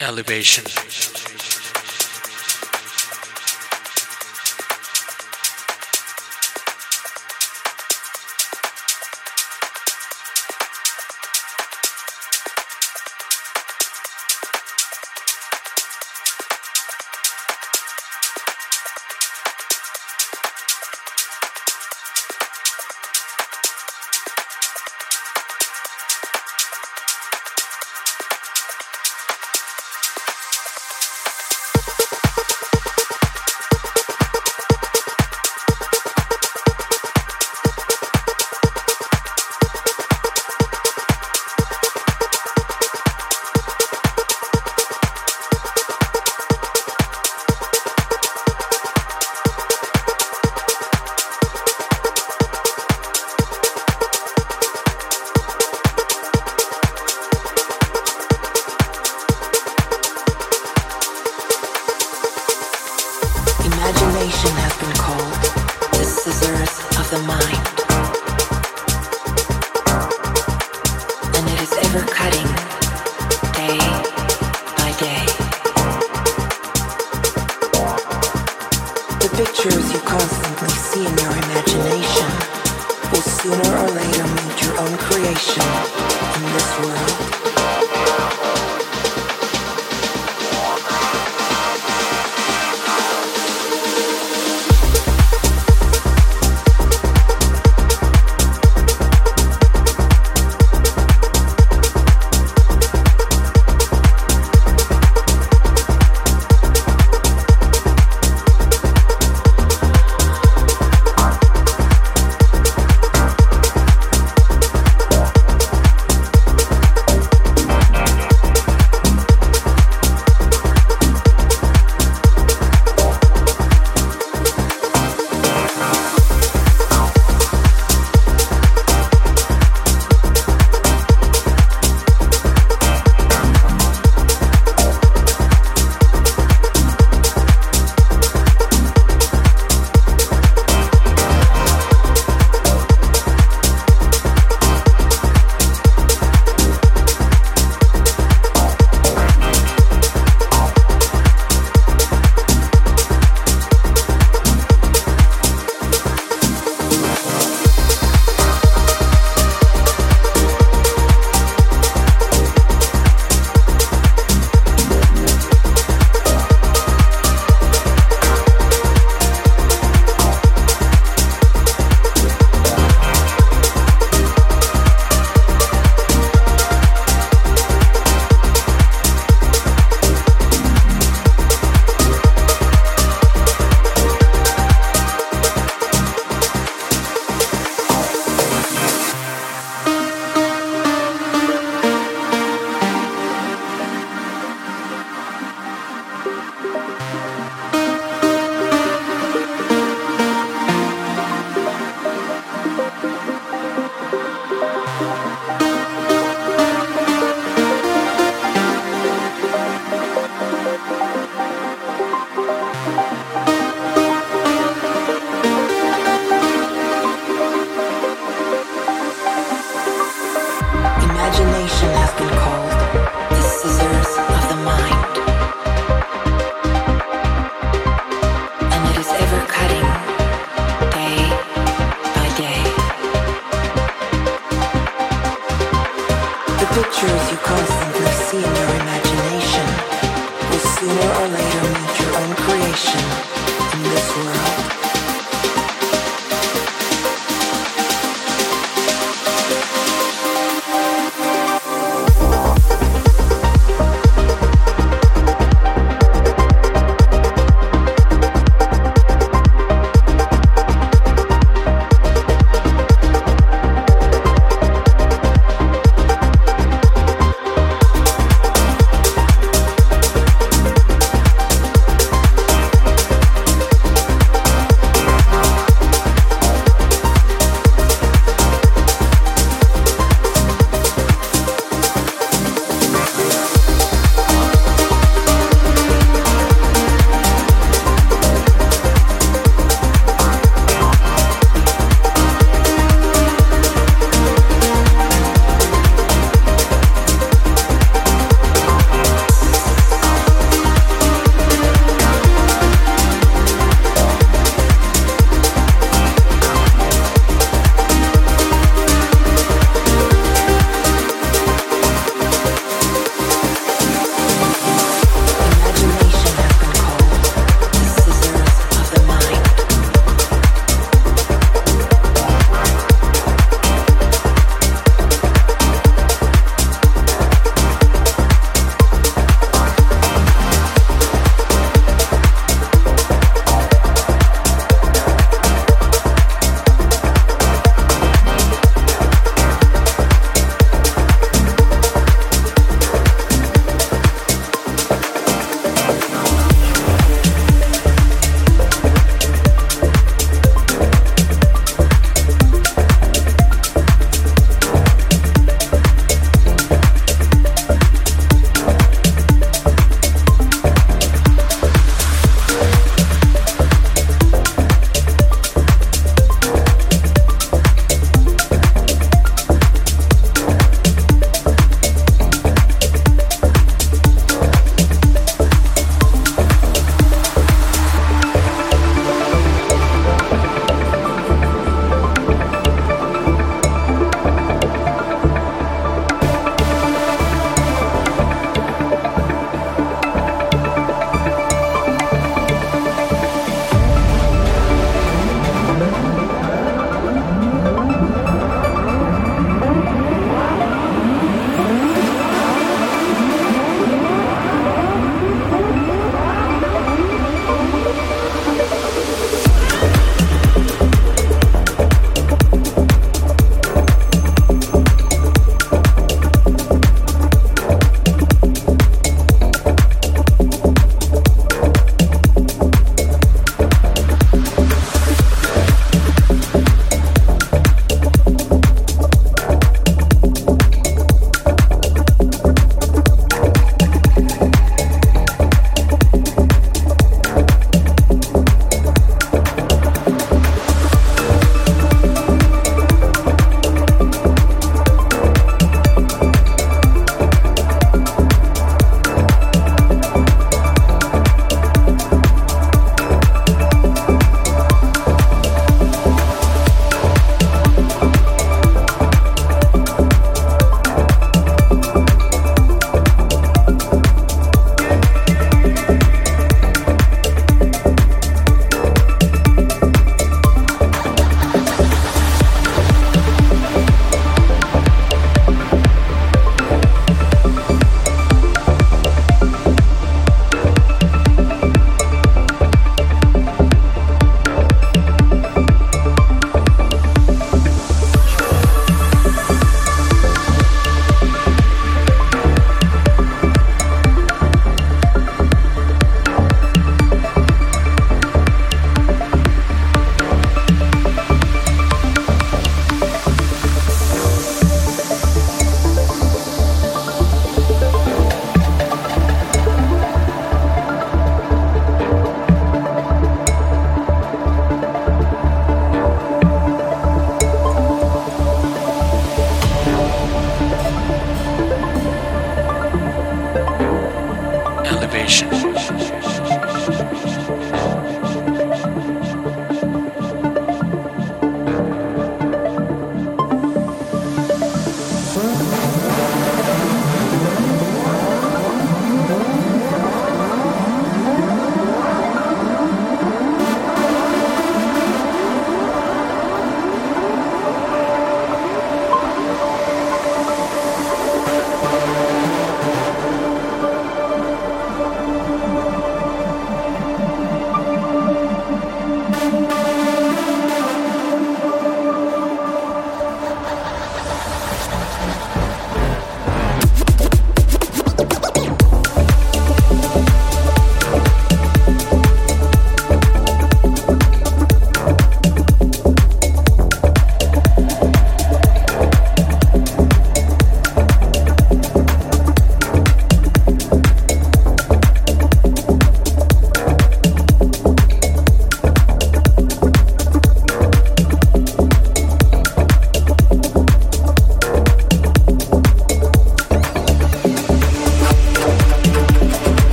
elevation.